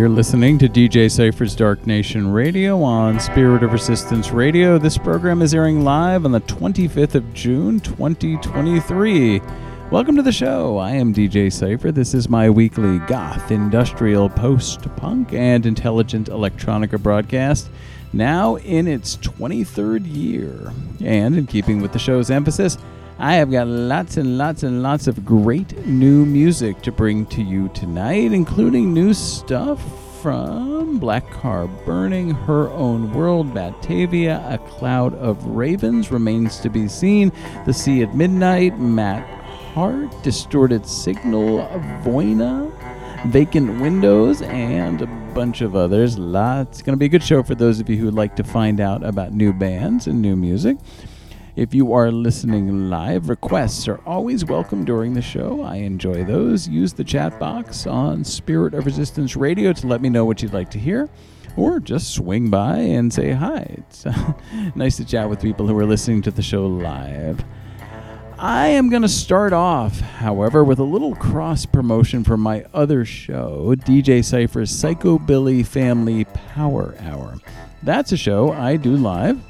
You're listening to DJ Cypher's Dark Nation Radio on Spirit of Resistance Radio. This program is airing live on the 25th of June, 2023. Welcome to the show. I am DJ Cypher. This is my weekly goth, industrial, post punk, and intelligent electronica broadcast, now in its 23rd year. And in keeping with the show's emphasis, I have got lots and lots and lots of great new music to bring to you tonight, including new stuff from Blackcarburning, Her Own World, Batávia, A Cloud of Ravens remains to be seen, The Sea at Midnight, Matt Hart, Distorted Signal, Voyna, Vacant Windows, and a bunch of others. Lots. Going to be a good show for those of you who would like to find out about new bands and new music. If you are listening live, requests are always welcome during the show. I enjoy those. Use the chat box on Spirit of Resistance Radio to let me know what you'd like to hear. Or just swing by and say hi. It's nice to chat with people who are listening to the show live. I am going to start off, however, with a little cross promotion for my other show, DJ Cypher's Psychobilly Family Power Hour. That's a show I do live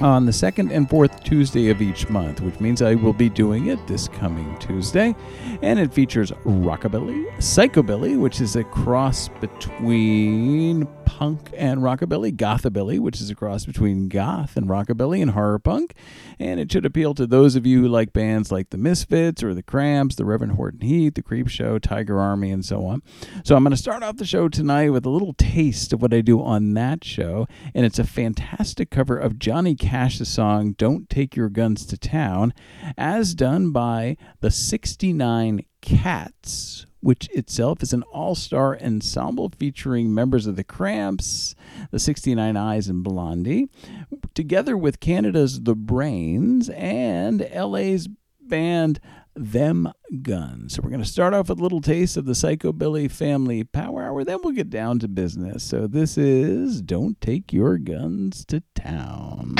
on the second and fourth Tuesday of each month, which means I will be doing it this coming Tuesday. And it features rockabilly, psychobilly, which is a cross between punk and rockabilly, gothabilly, which is a cross between goth and rockabilly and horror punk. And it should appeal to those of you who like bands like the Misfits or the Cramps, the Reverend Horton Heat, the Creep Show, Tiger Army, and so on. So I'm going to start off the show tonight with a little taste of what I do on that show. And it's a fantastic cover of Johnny Cash's song Don't Take Your Guns to Town, as done by the 69 Cats which itself is an all star ensemble featuring members of the Cramps, the 69 Eyes, and Blondie, together with Canada's The Brains and LA's band Them Guns. So we're going to start off with a little taste of the Psychobilly Family Power Hour, then we'll get down to business. So this is Don't Take Your Guns to Town.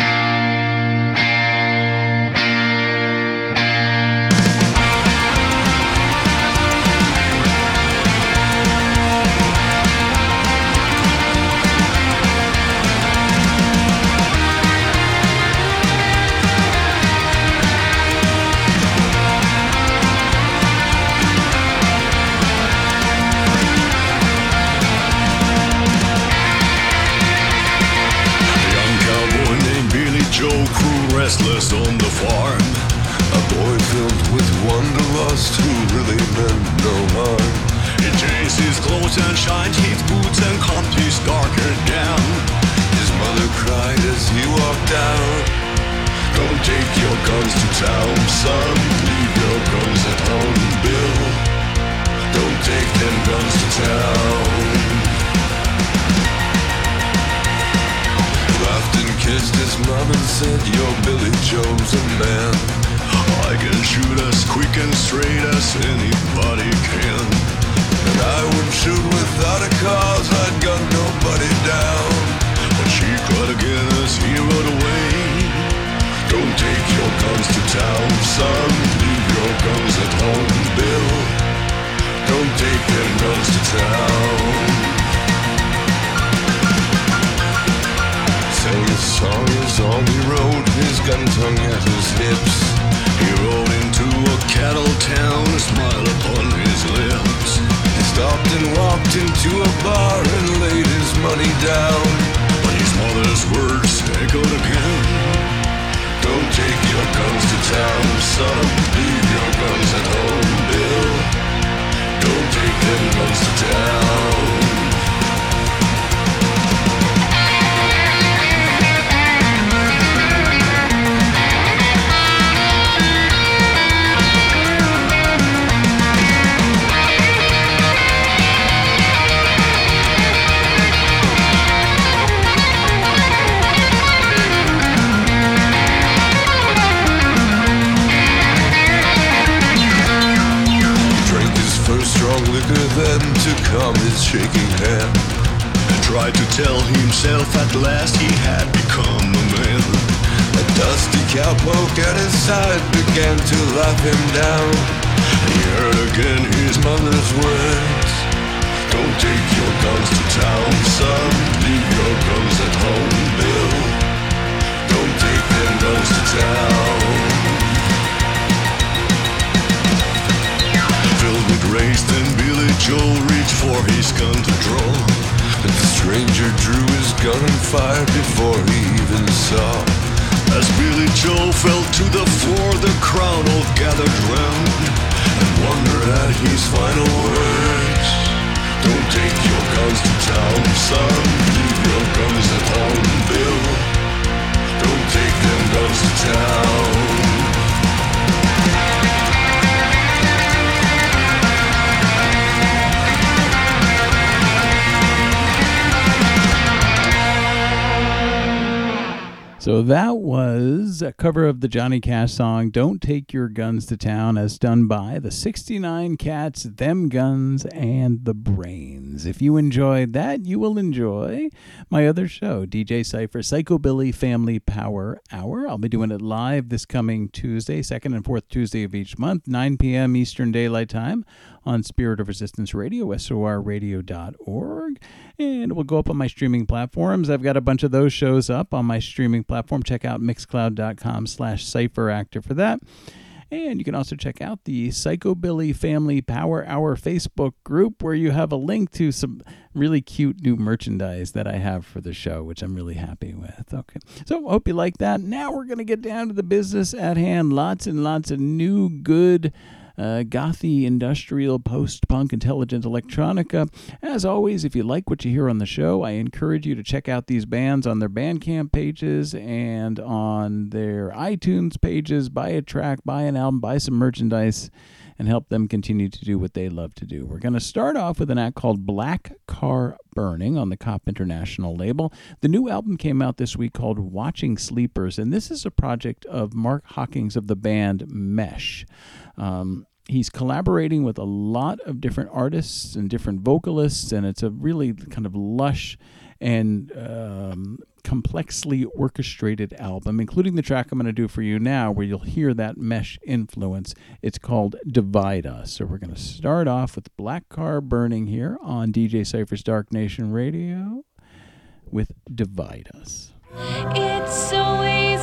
Restless on the farm. A boy filled with wanderlust who really meant no harm. He changed his clothes and shined his boots and combed his darker down. His mother cried as he walked out. Don't take your guns to town, son. Leave your guns at home, Bill. Don't take kissed his mom and said, Your Billy Joe's a man. I can shoot as quick and straight as anybody can. And I would shoot without a cause, I'd gun nobody down. But she cried again as he rode away. Don't take your guns to town, son. Leave your guns at home, Bill. Don't take them guns to town. Sang a song as on he rode, his gun tongue at his hips. He rode into a cattle town, a smile upon his lips. He stopped and walked into a bar and laid his money down. But his mother's words echoed again. Don't take your guns to town, son. Leave your guns at home, Bill. Don't take them guns to town. Then took calm his shaking hand and tried to tell himself at last he had become a man. A dusty cowpoke at his side began to laugh him down. He heard again his mother's words. Don't take your guns to town, son. Leave your guns at home, Bill. Don't take them guns to town. Rage, then Billy Joel reached for his gun to draw. And the stranger drew his gun and fired before he even saw. As Billy Joel fell to the floor, the crowd all gathered round and wondered at his final words. Don't take your guns to town, son. Leave your guns at home, Bill. Don't take them guns to town. So that was a cover of the Johnny Cash song Don't Take Your Guns to Town, as done by the 69 Cats, Them Guns, and The Brains. If you enjoyed that, you will enjoy my other show, DJ Cypher Psychobilly Family Power Hour. I'll be doing it live this coming Tuesday, second and fourth Tuesday of each month, 9 p.m. Eastern Daylight Time on Spirit of Resistance Radio, sorradio.org. And it will go up on my streaming platforms. I've got a bunch of those shows up on my streaming platform. Check out mixcloud.com slash cypheractor for that. And you can also check out the Psychobilly Family Power Hour Facebook group where you have a link to some really cute new merchandise that I have for the show, which I'm really happy with. Okay. So hope you like that. Now we're going to get down to the business at hand. Lots and lots of new, good uh, gothy, industrial, post punk, intelligent electronica. As always, if you like what you hear on the show, I encourage you to check out these bands on their Bandcamp pages and on their iTunes pages. Buy a track, buy an album, buy some merchandise. And help them continue to do what they love to do. We're going to start off with an act called Black Car Burning on the Cop International label. The new album came out this week called Watching Sleepers, and this is a project of Mark Hockings of the band Mesh. Um, he's collaborating with a lot of different artists and different vocalists, and it's a really kind of lush and um, complexly orchestrated album, including the track I'm going to do for you now, where you'll hear that mesh influence. It's called Divide Us. So we're going to start off with Blackcarburning here on DJ Cypher's Dark Nation Radio with Divide Us. It's been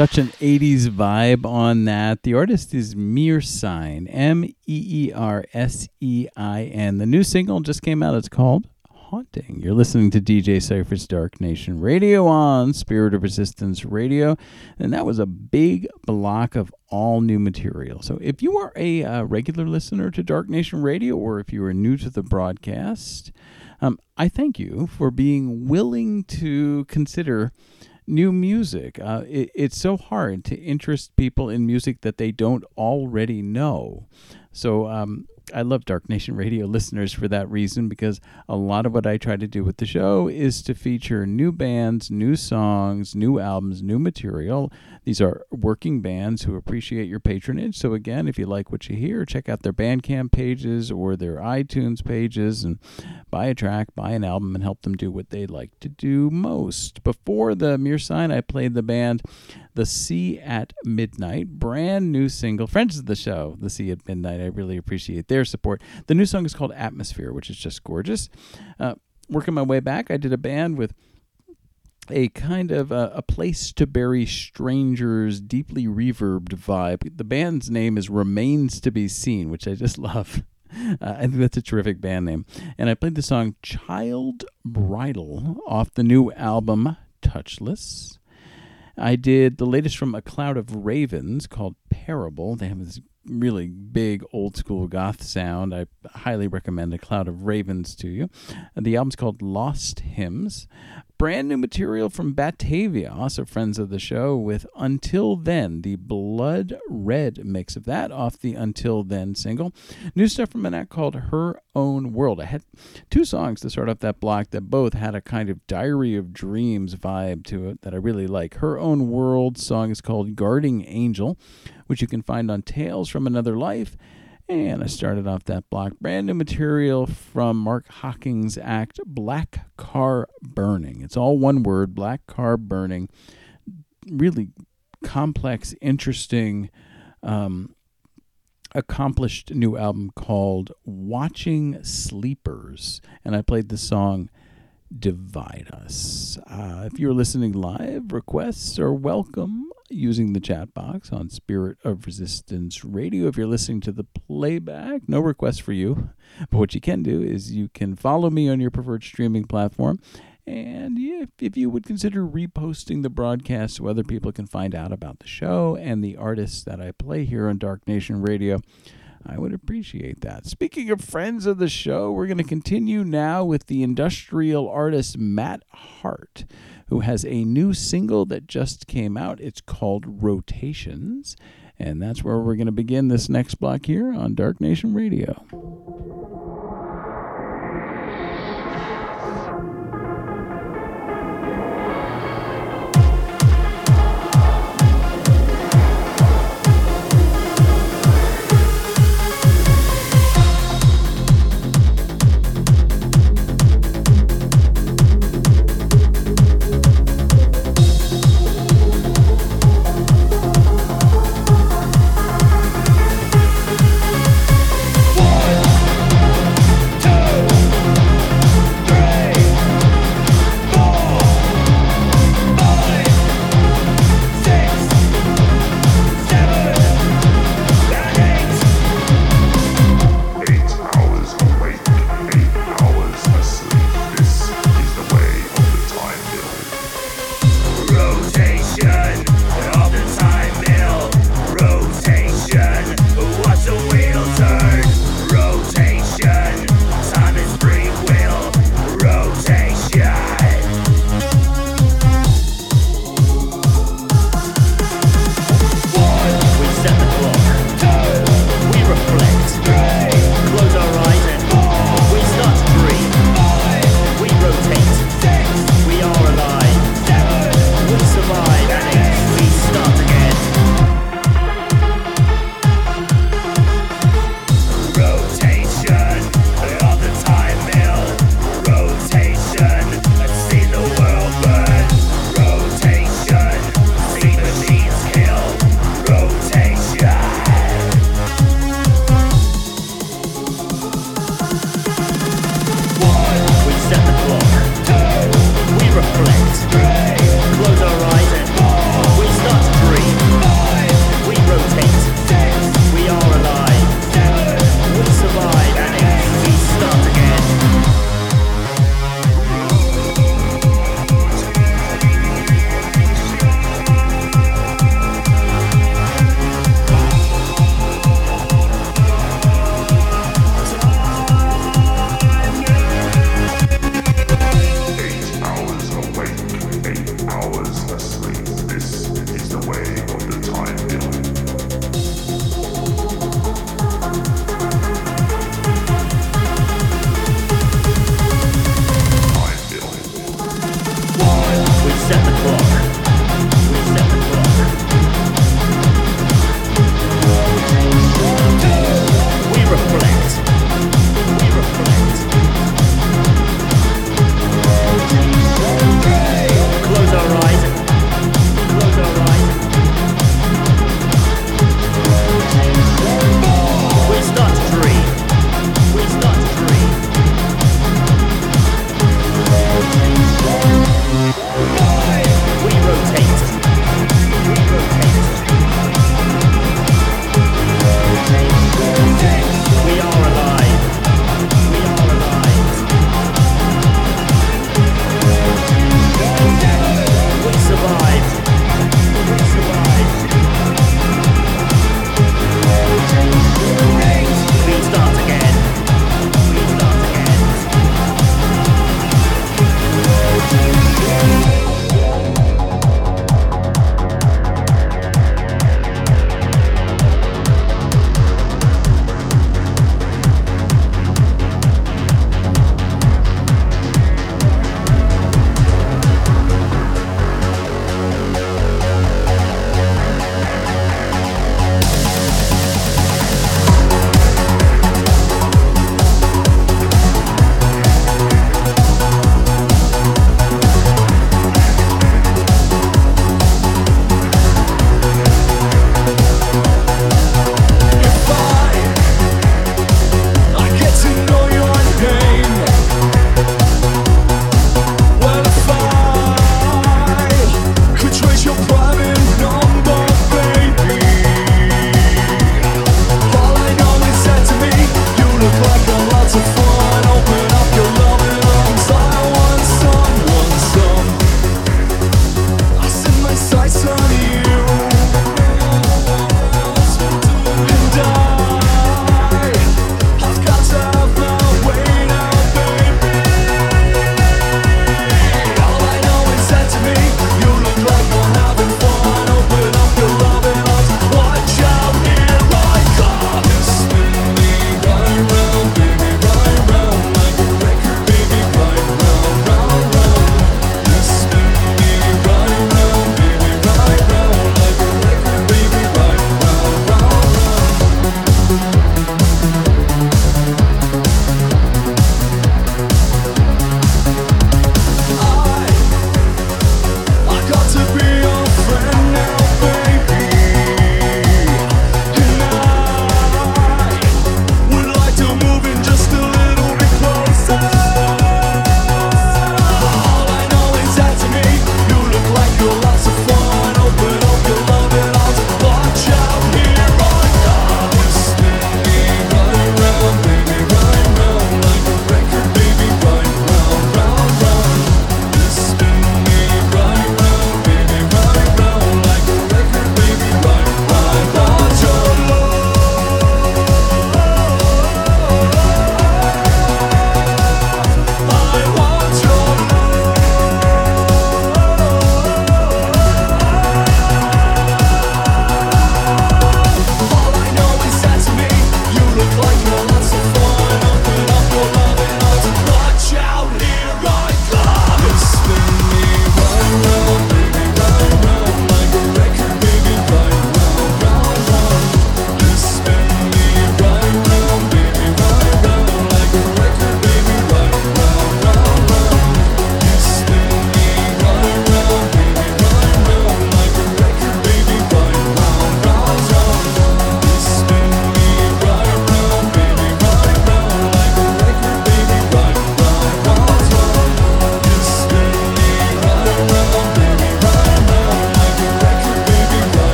Such an 80s vibe on that. The artist is Meersein, M E E R S E I N. The new single just came out. It's called Haunting. You're listening to DJ Cypher's Dark Nation Radio on Spirit of Resistance Radio. And that was a big block of all new material. So if you are a uh, regular listener to Dark Nation Radio or if you are new to the broadcast, um, I thank you for being willing to consider new music. Uh, it, it's so hard to interest people in music that they don't already know. So um, I love Dark Nation Radio listeners for that reason because a lot of what I try to do with the show is to feature new bands, new songs, new albums, new material. These are working bands who appreciate your patronage. So, again, if you like what you hear, check out their Bandcamp pages or their iTunes pages and buy a track, buy an album, and help them do what they like to do most. Before the Meersein, I played the band The Sea at Midnight, brand new single. Friends of the show, The Sea at Midnight. I really appreciate their support. The new song is called Atmosphere, which is just gorgeous. Uh, working my way back, I did a band with a kind of a, a place to bury strangers, deeply reverbed vibe. The band's name is Remains to Be Seen, which I just love. Uh, I think that's a terrific band name. And I played the song Child Bridle off the new album Touchless. I did the latest from A Cloud of Ravens called Parable. They have this really big old school goth sound. I highly recommend A Cloud of Ravens to you. The album's called Lost Hymns. Brand new material from Batávia, also friends of the show, with Until Then, the blood red mix of that off the Until Then single. New stuff from an act called Her Own World. I had two songs to start off that block that both had a kind of Diary of Dreams vibe to it that I really like. Her Own World song is called Guarding Angel, which you can find on Tales from Another Life. And I started off that block. Brand new material from Mark Hockings' act Black Car Burning. It's all one word Blackcarburning. Really complex, interesting, um, accomplished new album called Watching Sleepers. And I played the song Divide Us. Uh, if you're listening live, requests are welcome using the chat box on Spirit of Resistance Radio. If you're listening to the playback, no requests for you. But what you can do is you can follow me on your preferred streaming platform. And if you would consider reposting the broadcast so other people can find out about the show and the artists that I play here on Dark Nation Radio, I would appreciate that. Speaking of friends of the show, we're going to continue now with the industrial artist Matt Hart, who has a new single that just came out. It's called Rotations. And that's where we're going to begin this next block here on Dark Nation Radio.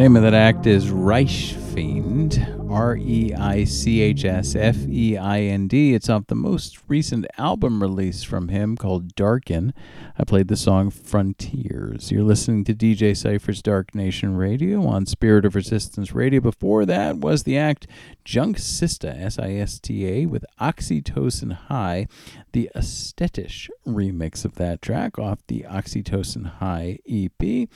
Name of that act is Reichsfeind, R E I C H S F E I N D. It's off the most recent album release from him called Darken. I played the song Frontiers. You're listening to DJ Cypher's Dark Nation Radio on Spirit of Resistance Radio. Before that was the act Junksista, S I S T A, with Oxytocin High, the Aesthetische remix of that track off the Oxytocin High EP.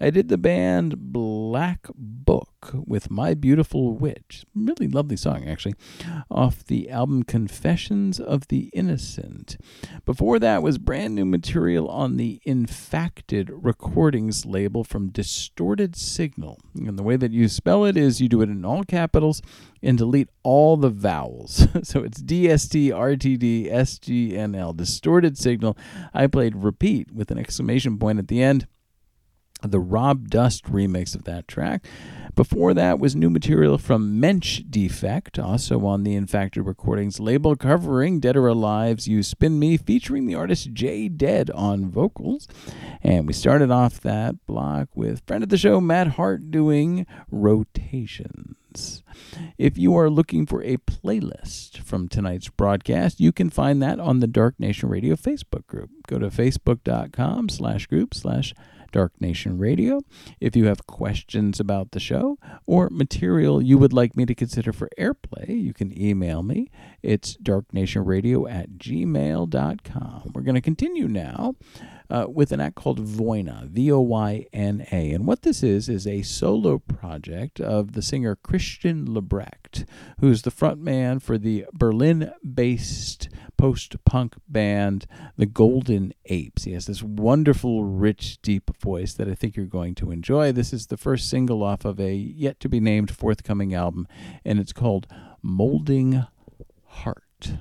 I did the band Blackbook with My Beautiful Witch. Really lovely song, actually, off the album Confessions of the Innocent. Before that was brand new material on the Infacted Recordings label from Distorted Signal. And the way that you spell it is you do it in all capitals and delete all the vowels. so it's DST, RTD, SGNL, Distorted Signal. I played repeat with an exclamation point at the end the Rob Dust remix of that track. Before that was new material from Menschdefekt, also on the Infacted Recordings label, covering Dead or Alive's You Spin Me, featuring the artist Jay Dead on vocals. And we started off that block with friend of the show, Matt Hart, doing Rotations. If you are looking for a playlist from tonight's broadcast, you can find that on the Dark Nation Radio Facebook group. Go to facebook.com slash group slash Dark Nation Radio. If you have questions about the show or material you would like me to consider for airplay, you can email me. It's darknationradio at gmail.com. We're going to continue now uh, with an act called Voyna, V O Y N A. And what this is, is a solo project of the singer Christian Lebrecht, who's the frontman for the Berlin based post punk band, the Golden Apes. He has this wonderful, rich, deep voice that I think you're going to enjoy. This is the first single off of a yet to be named forthcoming album, and it's called Molding Heart.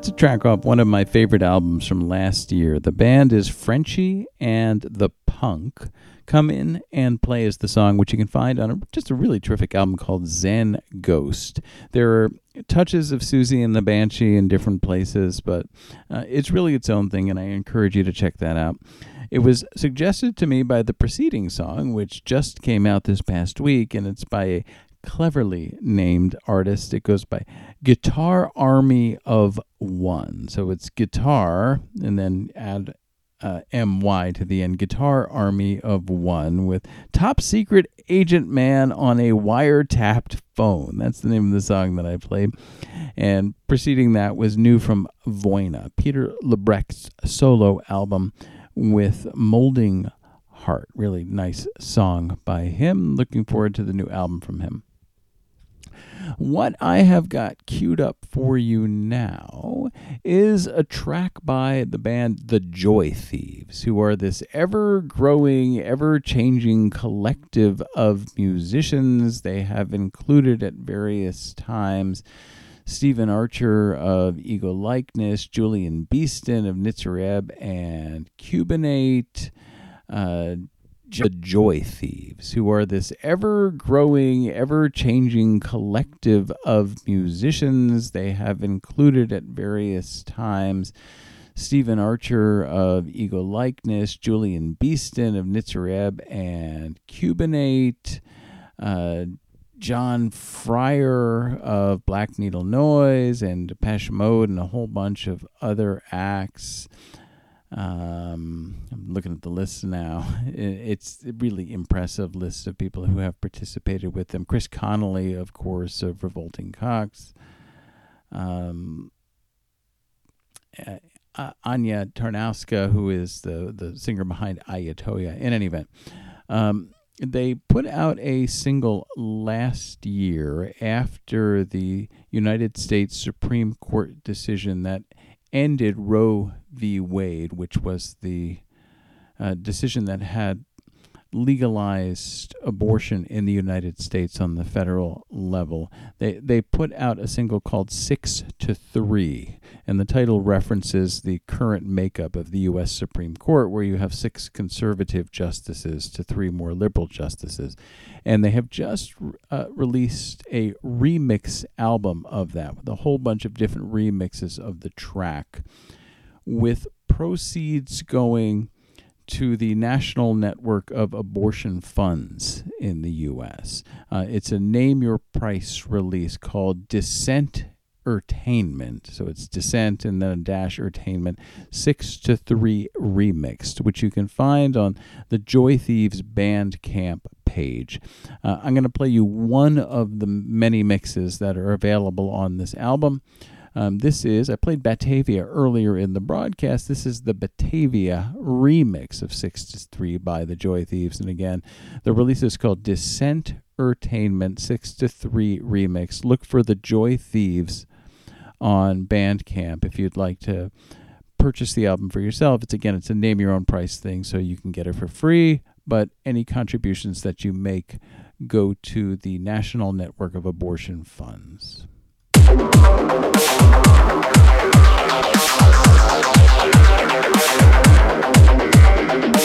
That's a track off one of my favorite albums from last year. The band is Frenchy and the Punk. Come in and play as the song, which you can find on a, just a really terrific album called Zen Ghost. There are touches of Siouxsie and the Banshee in different places, but uh, it's really its own thing, and I encourage you to check that out. It was suggested to me by the preceding song, which just came out this past week, and it's by a cleverly named artist. It goes by Guitarmy of One. So it's guitar and then add uh, MY to the end. Guitarmy of One with Top Secret Agent Man on a Wiretapped Phone. That's the name of the song that I played. And preceding that was new from Voyna, Peter Lebrecht's solo album with Molding Heart. Really nice song by him. Looking forward to the new album from him. What I have got queued up for you now is a track by the band The Joy Thieves, who are this ever growing, ever changing collective of musicians. They have included at various times Stephen Archer of Ego Likeness, Julian Beeston of Nitzer Ebb and Cubanate. Uh, the Joy Thieves, who are this ever growing, ever changing collective of musicians. They have included at various times Stephen Archer of Ego Likeness, Julian Beeston of Nitzer Ebb and Cubanate, uh, John Fryer of Black Needle Noise and Depeche Mode, and a whole bunch of other acts. Um, I'm looking at the list now. It's a really impressive list of people who have participated with them. Chris Connelly, of course, of Revolting Cocks. Um, uh, Anya Tarnowska, who is the, the singer behind Ayatoya. In any event, um, they put out a single last year after the United States Supreme Court decision that ended Roe v. Wade, which was the uh, decision that had legalized abortion in the United States on the federal level. They they put out a single called 6 to 3 and the title references the current makeup of the US Supreme Court where you have 6 conservative justices to 3 more liberal justices. And they have just uh, released a remix album of that with a whole bunch of different remixes of the track with proceeds going to the National Network of Abortion Funds in the U.S. Uh, it's a name your price release called Dissent Entertainment. So it's Descent and then a dash Entertainment 6 to 3 remixed, which you can find on the Joy Thieves Bandcamp page. Uh, I'm going to play you one of the many mixes that are available on this album. Um, this is, I played Batávia earlier in the broadcast. This is the Batávia remix of 6 to 3 by the Joy Thieves. And again, the release is called Descent Entertainment 6 to 3 remix. Look for the Joy Thieves on Bandcamp if you'd like to purchase the album for yourself. It's again, it's a name your own price thing, so you can get it for free. But any contributions that you make go to the National Network of Abortion Funds. As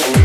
soon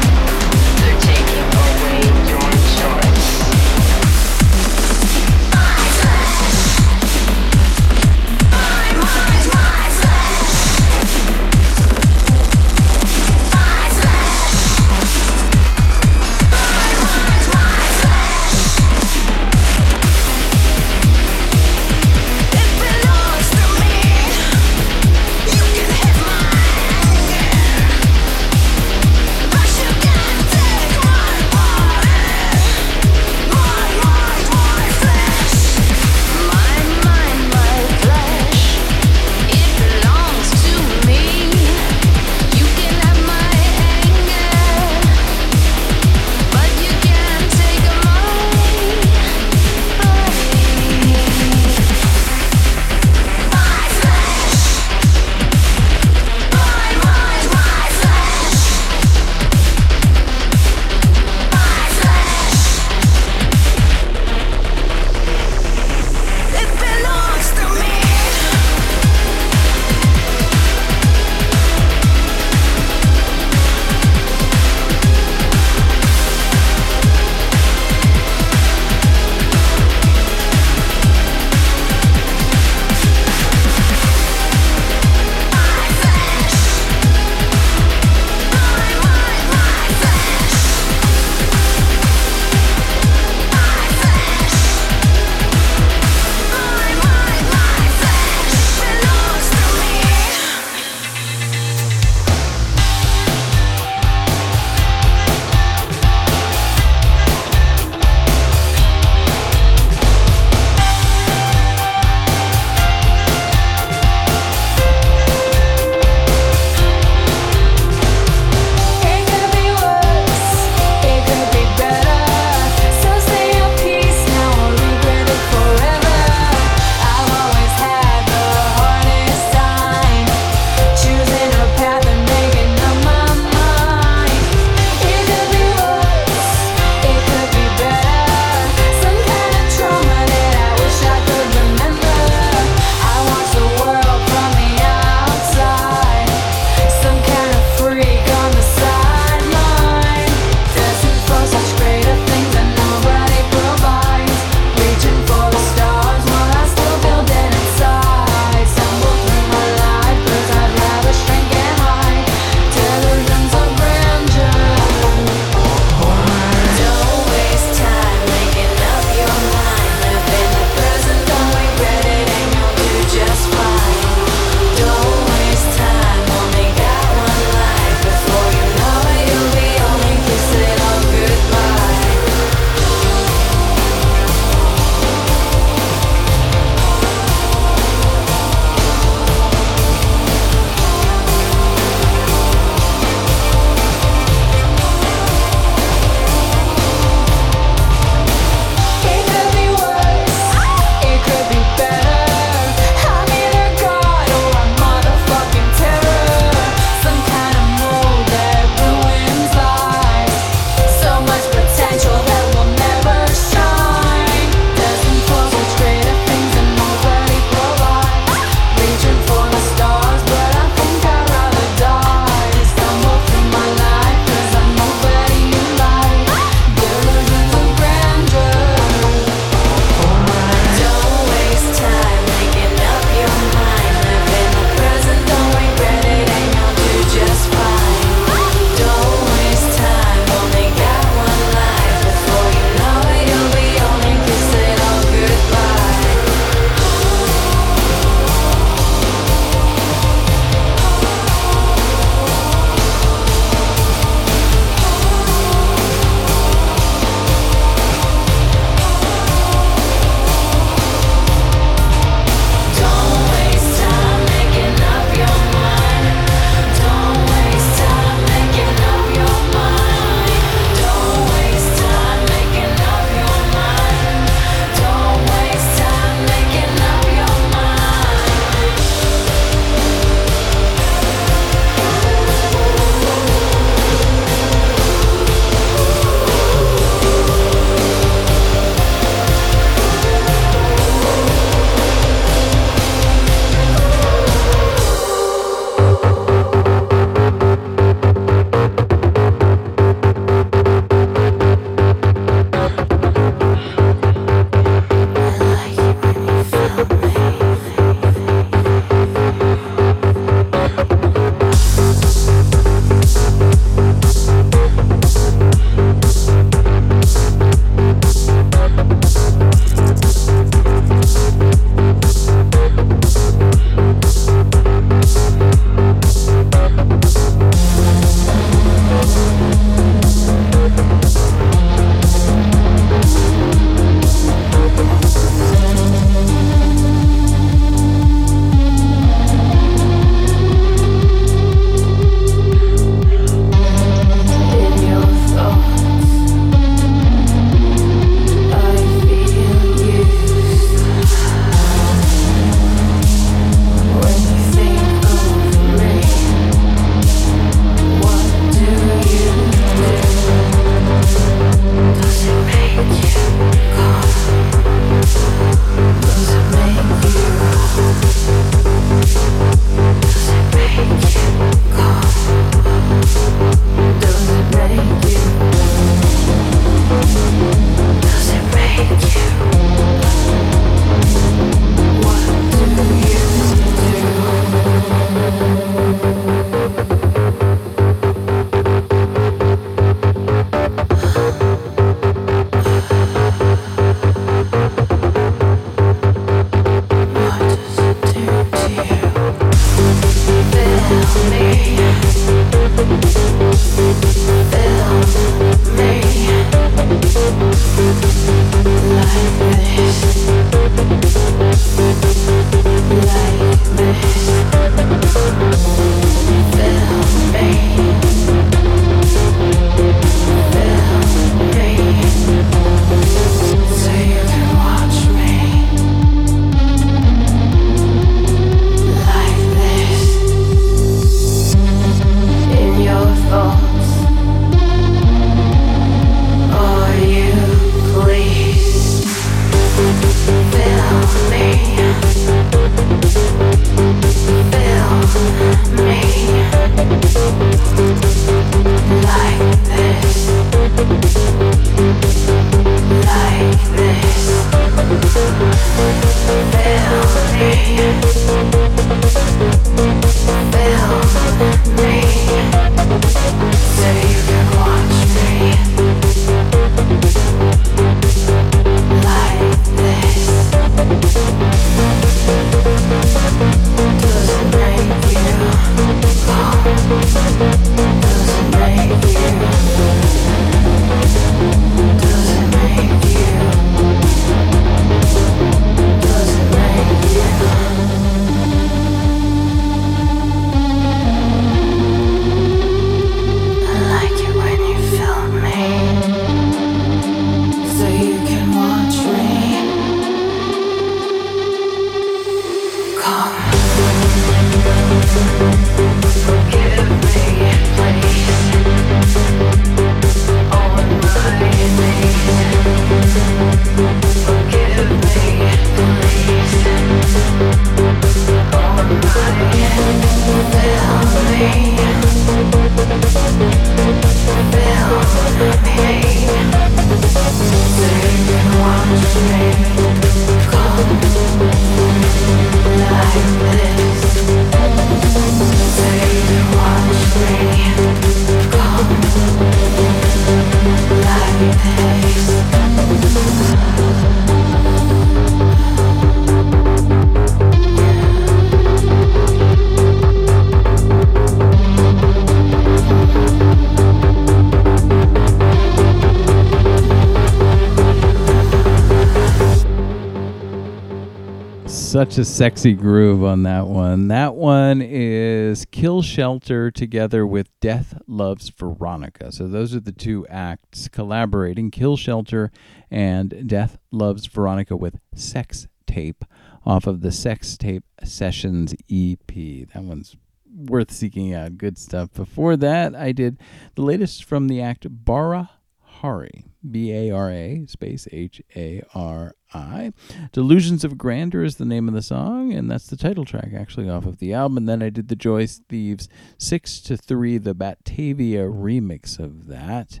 A sexy groove on that one. That one is Kill Shelter together with Death Loves Veronica. So those are the two acts collaborating Kill Shelter and Death Loves Veronica with Sex Tape off of the Sex Tape Sessions EP. That one's worth seeking out. Good stuff. Before that, I did the latest from the act Bara Hari. B A R A space H A R I. Delusions of Grandeur is the name of the song, and that's the title track actually off of the album. And then I did the Joy Thieves 6 to 3, the Batávia remix of that.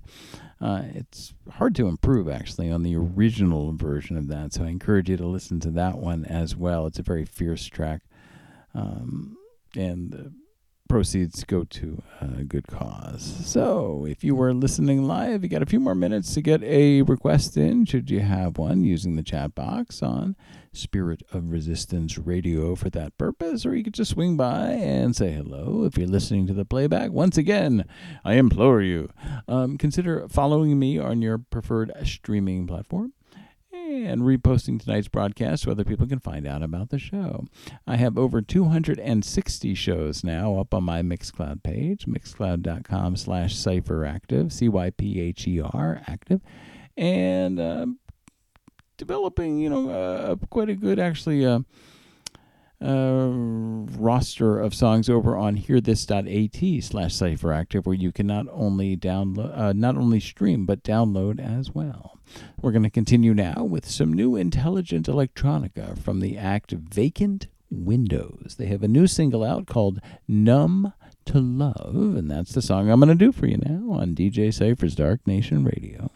Uh, it's hard to improve actually on the original version of that, so I encourage you to listen to that one as well. It's a very fierce track. Um, and the proceeds go to a good cause. So, if you were listening live, you got a few more minutes to get a request in, should you have one, using the chat box on Spirit of Resistance Radio for that purpose, or you could just swing by and say hello if you're listening to the playback. Once again, I implore you, um, consider following me on your preferred streaming platform and reposting tonight's broadcast so other people can find out about the show. I have over 260 shows now up on my Mixcloud page, mixcloud.com slash cypheractive, C-Y-P-H-E-R, active, and uh, developing, you know, uh, quite a good, actually, uh, uh, roster of songs over on hearthis.at slash cypheractive where you can not only download uh, not only stream but download as well. We're going to continue now with some new intelligent electronica from the act vacant windows. They have a new single out called numb to love and that's the song i'm going to do for you now on dj cypher's dark nation radio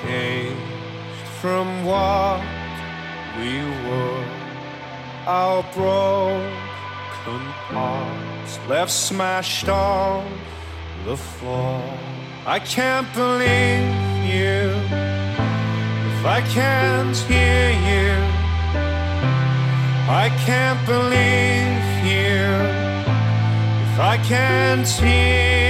changed from what we were. Our broken hearts left smashed on the floor. I can't believe you if I can't hear you. I can't believe you if I can't hear.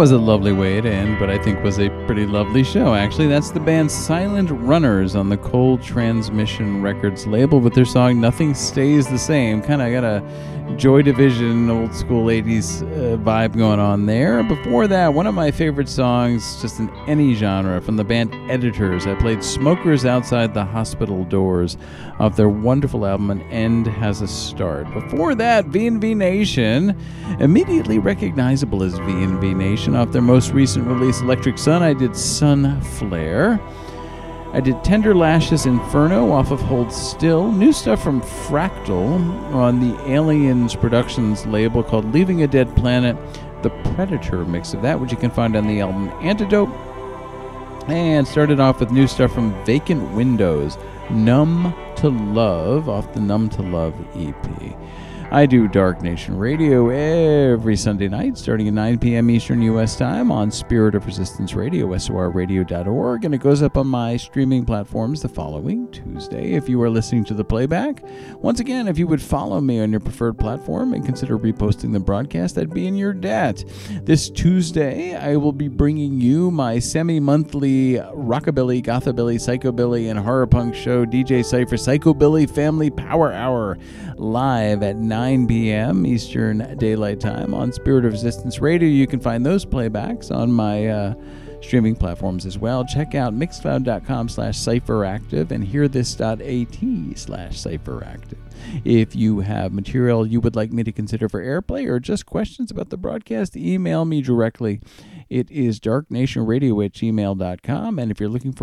Was a lovely way to end, but I think was a pretty lovely show, actually. That's the band Silent Runners on the Cold Transmission Records label with their song Nothing Stays the Same. Kind of got a Joy Division, old school 80s uh, vibe going on there. Before that, one of my favorite songs, just in any genre, from the band Editors. I played Smokers Outside the Hospital Doors of their wonderful album An End Has a Start. Before that, VNV Nation, immediately recognizable as VNV Nation off their most recent release Electric Sun, I did Sunflare. I did Tenderlash's Inferno off of Hold Still. New stuff from Fractal on the Aliens Productions label called Leaving a Dead Planet. The Predator mix of that, which you can find on the album Antidote. And started off with new stuff from Vacant Windows. Numb to Love off the Numb to Love EP. I do Dark Nation Radio every Sunday night, starting at 9 p.m. Eastern U.S. Time on Spirit of Resistance Radio, SORradio.org, and it goes up on my streaming platforms the following Tuesday if you are listening to the playback. Once again, if you would follow me on your preferred platform and consider reposting the broadcast, I'd be in your debt. This Tuesday, I will be bringing you my semi monthly rockabilly, gothabilly, psychobilly, and horror punk show, DJ Cypher Psychobilly Family Power Hour, live at 9 p.m. Eastern Daylight Time on Spirit of Resistance Radio. You can find those playbacks on my uh, streaming platforms as well. Check out mixcloud.com slash cypheractive and hearthis.at slash cypheractive. If you have material you would like me to consider for airplay or just questions about the broadcast, email me directly. It is darknationradio at gmail.com. And if you're looking for